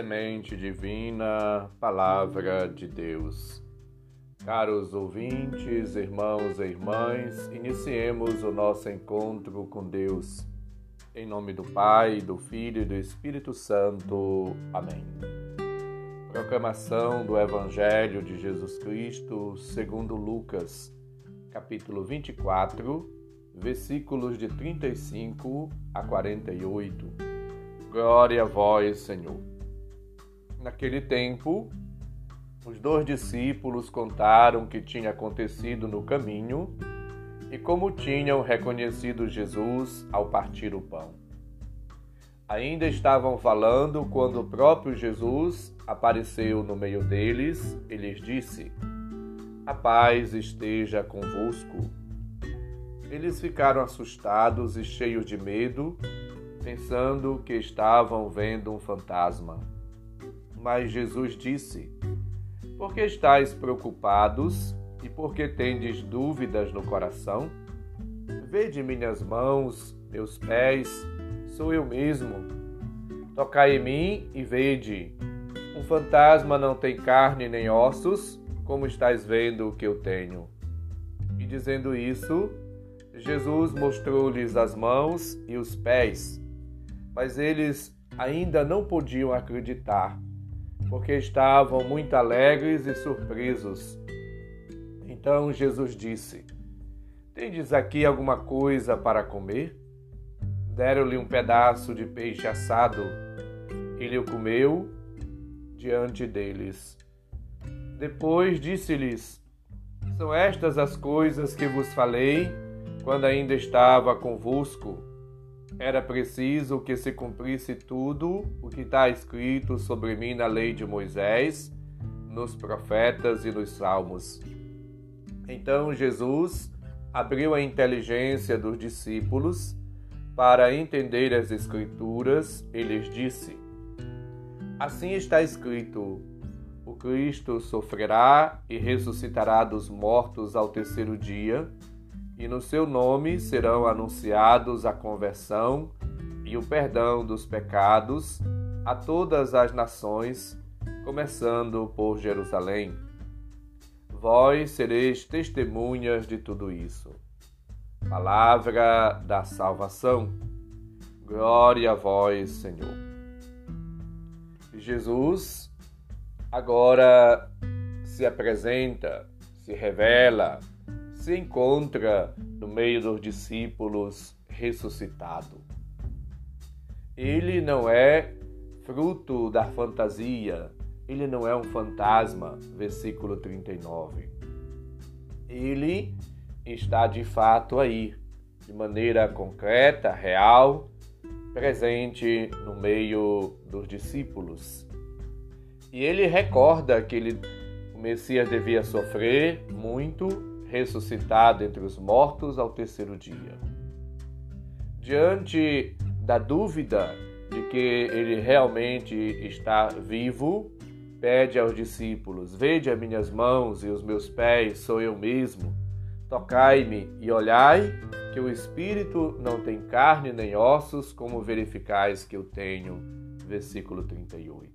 Semente Divina, Palavra de Deus. Caros ouvintes, irmãos e irmãs, iniciemos o nosso encontro com Deus. Em nome do Pai, do Filho e do Espírito Santo. Amém. Proclamação do Evangelho de Jesus Cristo segundo Lucas, capítulo 24, versículos de 35 a 48. Glória a vós, Senhor. Naquele tempo, os dois discípulos contaram o que tinha acontecido no caminho e como tinham reconhecido Jesus ao partir o pão. Ainda estavam falando quando o próprio Jesus apareceu no meio deles e lhes disse: A paz esteja convosco. Eles ficaram assustados e cheios de medo pensando que estavam vendo um fantasma. Mas Jesus disse: Por que estáis preocupados e por que tendes dúvidas no coração? Vede minhas mãos, meus pés, sou eu mesmo. Tocai em mim e vede. Um fantasma não tem carne nem ossos, como estáis vendo o que eu tenho. E dizendo isso, Jesus mostrou-lhes as mãos e os pés mas eles ainda não podiam acreditar, porque estavam muito alegres e surpresos. Então Jesus disse: Tendes aqui alguma coisa para comer? Deram-lhe um pedaço de peixe assado. Ele o comeu diante deles. Depois disse-lhes: São estas as coisas que vos falei quando ainda estava convosco era preciso que se cumprisse tudo o que está escrito sobre mim na lei de Moisés, nos profetas e nos salmos. Então Jesus abriu a inteligência dos discípulos para entender as Escrituras e lhes disse: Assim está escrito: o Cristo sofrerá e ressuscitará dos mortos ao terceiro dia e no seu nome serão anunciados a conversão e o perdão dos pecados a todas as nações, começando por Jerusalém. Vós sereis testemunhas de tudo isso. Palavra da salvação. Glória a vós, Senhor. Jesus agora se apresenta, se revela, se encontra no meio dos discípulos ressuscitado. Ele não é fruto da fantasia, ele não é um fantasma, versículo 39. Ele está de fato aí, de maneira concreta, real, presente no meio dos discípulos. E ele recorda que ele, o Messias devia sofrer muito ressuscitado entre os mortos ao terceiro dia. Diante da dúvida de que ele realmente está vivo, pede aos discípulos: Vede as minhas mãos e os meus pés, sou eu mesmo. Tocai-me e olhai, que o espírito não tem carne nem ossos, como verificais que eu tenho. Versículo 38.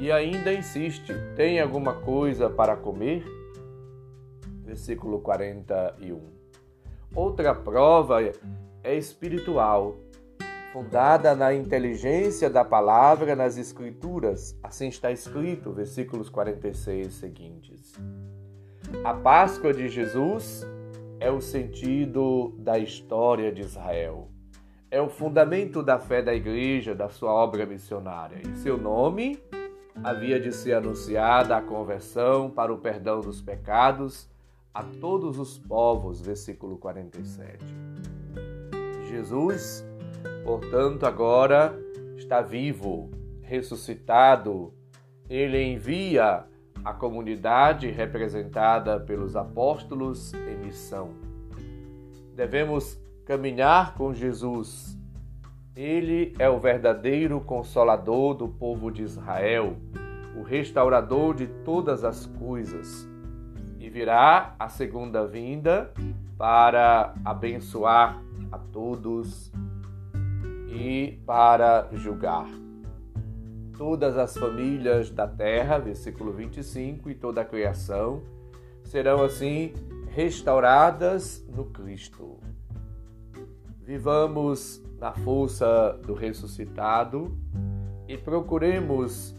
E ainda insiste: Tem alguma coisa para comer? Versículo 41. Outra prova é espiritual, fundada na inteligência da palavra nas Escrituras. Assim está escrito, versículos 46 seguintes. A Páscoa de Jesus é o sentido da história de Israel. É o fundamento da fé da igreja, da sua obra missionária. Em seu nome havia de ser anunciada a conversão para o perdão dos pecados a todos os povos, versículo 47. Jesus, portanto, agora está vivo, ressuscitado. Ele envia a comunidade representada pelos apóstolos em missão. Devemos caminhar com Jesus. Ele é o verdadeiro consolador do povo de Israel, o restaurador de todas as coisas virá a segunda vinda para abençoar a todos e para julgar. Todas as famílias da terra, versículo 25, e toda a criação serão assim restauradas no Cristo. Vivamos na força do ressuscitado e procuremos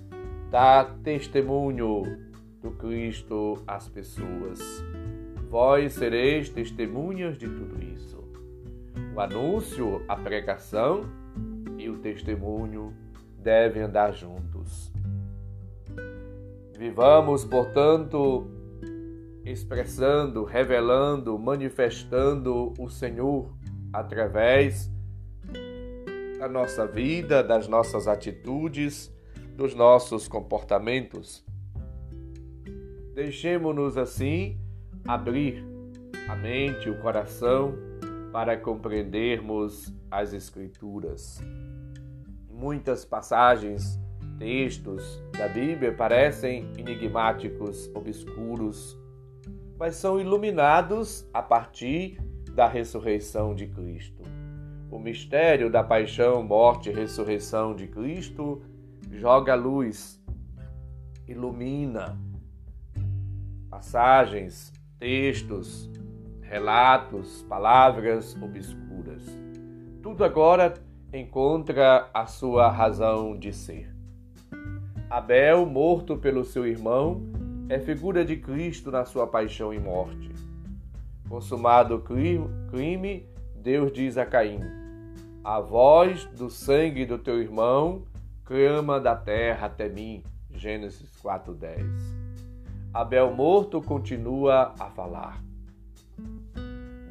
dar testemunho do Cristo às pessoas. Vós sereis testemunhas de tudo isso. O anúncio, a pregação e o testemunho devem andar juntos. Vivamos, portanto, expressando, revelando, manifestando o Senhor através da nossa vida, das nossas atitudes, dos nossos comportamentos. Deixemos-nos assim abrir a mente, o coração para compreendermos as Escrituras. Muitas passagens, textos da Bíblia parecem enigmáticos, obscuros, mas são iluminados a partir da ressurreição de Cristo. O mistério da paixão, morte e ressurreição de Cristo joga luz, ilumina passagens, textos, relatos, palavras obscuras. Tudo agora encontra a sua razão de ser. Abel, morto pelo seu irmão, é figura de Cristo na sua paixão e morte. Consumado o crime, Deus diz a Caim: A voz do sangue do teu irmão clama da terra até mim. Gênesis 4:10. Abel morto continua a falar.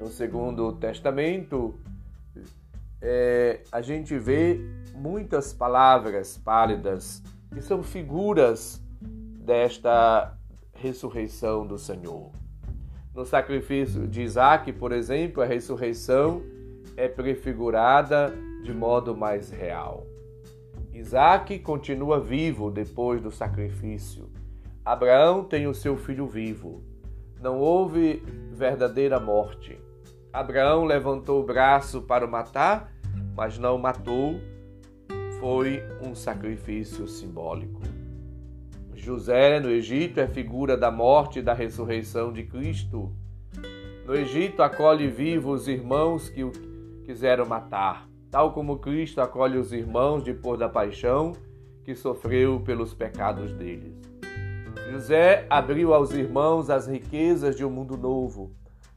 No Segundo Testamento, é, a gente vê muitas palavras pálidas que são figuras desta ressurreição do Senhor. No sacrifício de Isaac, por exemplo, a ressurreição é prefigurada de modo mais real. Isaac continua vivo depois do sacrifício. Abraão tem o seu filho vivo. Não houve verdadeira morte. Abraão levantou o braço para o matar, mas não matou. Foi um sacrifício simbólico. José, no Egito, é figura da morte e da ressurreição de Cristo. No Egito, acolhe vivos os irmãos que o quiseram matar, tal como Cristo acolhe os irmãos depois da paixão que sofreu pelos pecados deles. José abriu aos irmãos as riquezas de um mundo novo,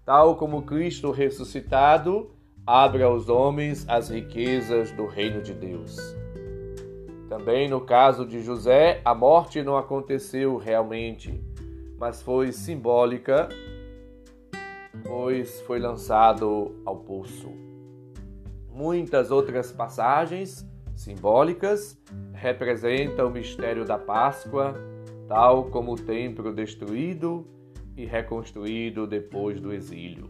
tal como Cristo ressuscitado abre aos homens as riquezas do reino de Deus. Também no caso de José, a morte não aconteceu realmente, mas foi simbólica, pois foi lançado ao poço. Muitas outras passagens simbólicas representam o mistério da Páscoa, tal como o templo destruído e reconstruído depois do exílio.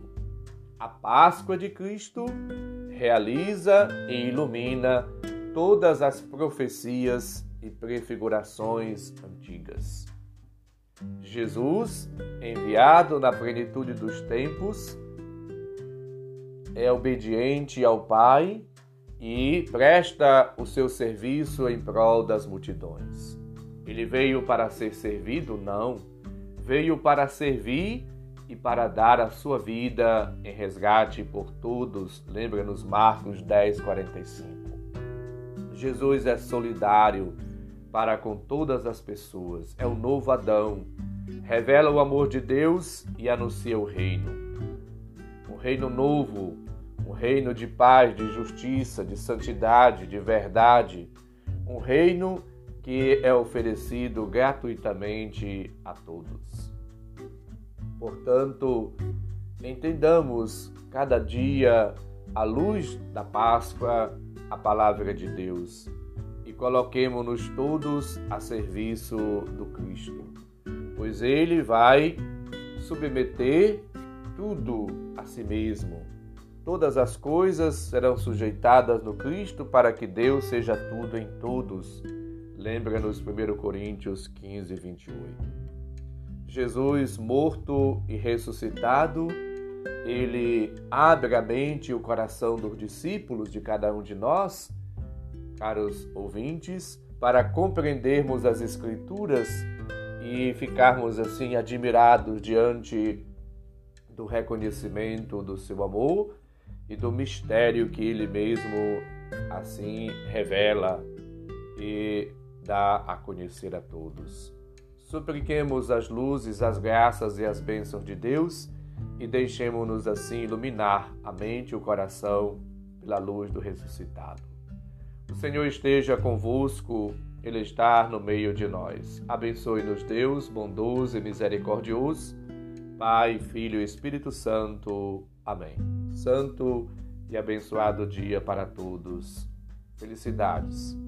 A Páscoa de Cristo realiza e ilumina todas as profecias e prefigurações antigas. Jesus, enviado na plenitude dos tempos, é obediente ao Pai e presta o seu serviço em prol das multidões. Ele veio para ser servido? Não. Veio para servir e para dar a sua vida em resgate por todos. Lembra-nos Marcos 10, 45. Jesus é solidário para com todas as pessoas. É o novo Adão. Revela o amor de Deus e anuncia o reino. Um reino novo, um reino de paz, de justiça, de santidade, de verdade. Um reino que é oferecido gratuitamente a todos. Portanto, entendamos cada dia a luz da Páscoa a palavra de Deus e coloquemos-nos todos a serviço do Cristo, pois Ele vai submeter tudo a si mesmo. Todas as coisas serão sujeitadas no Cristo para que Deus seja tudo em todos. Lembra-nos 1 Coríntios 15, 28. Jesus morto e ressuscitado ele abre a mente e o coração dos discípulos de cada um de nós, caros ouvintes, para compreendermos as Escrituras e ficarmos assim admirados diante do reconhecimento do seu amor e do mistério que ele mesmo assim revela e dá a conhecer a todos. Supliquemos as luzes, as graças e as bênçãos de Deus e deixemos-nos assim iluminar a mente e o coração pela luz do ressuscitado. O Senhor esteja convosco, Ele está no meio de nós. Abençoe-nos, Deus, bondoso e misericordioso, Pai, Filho e Espírito Santo. Amém. Santo e abençoado dia para todos. Felicidades.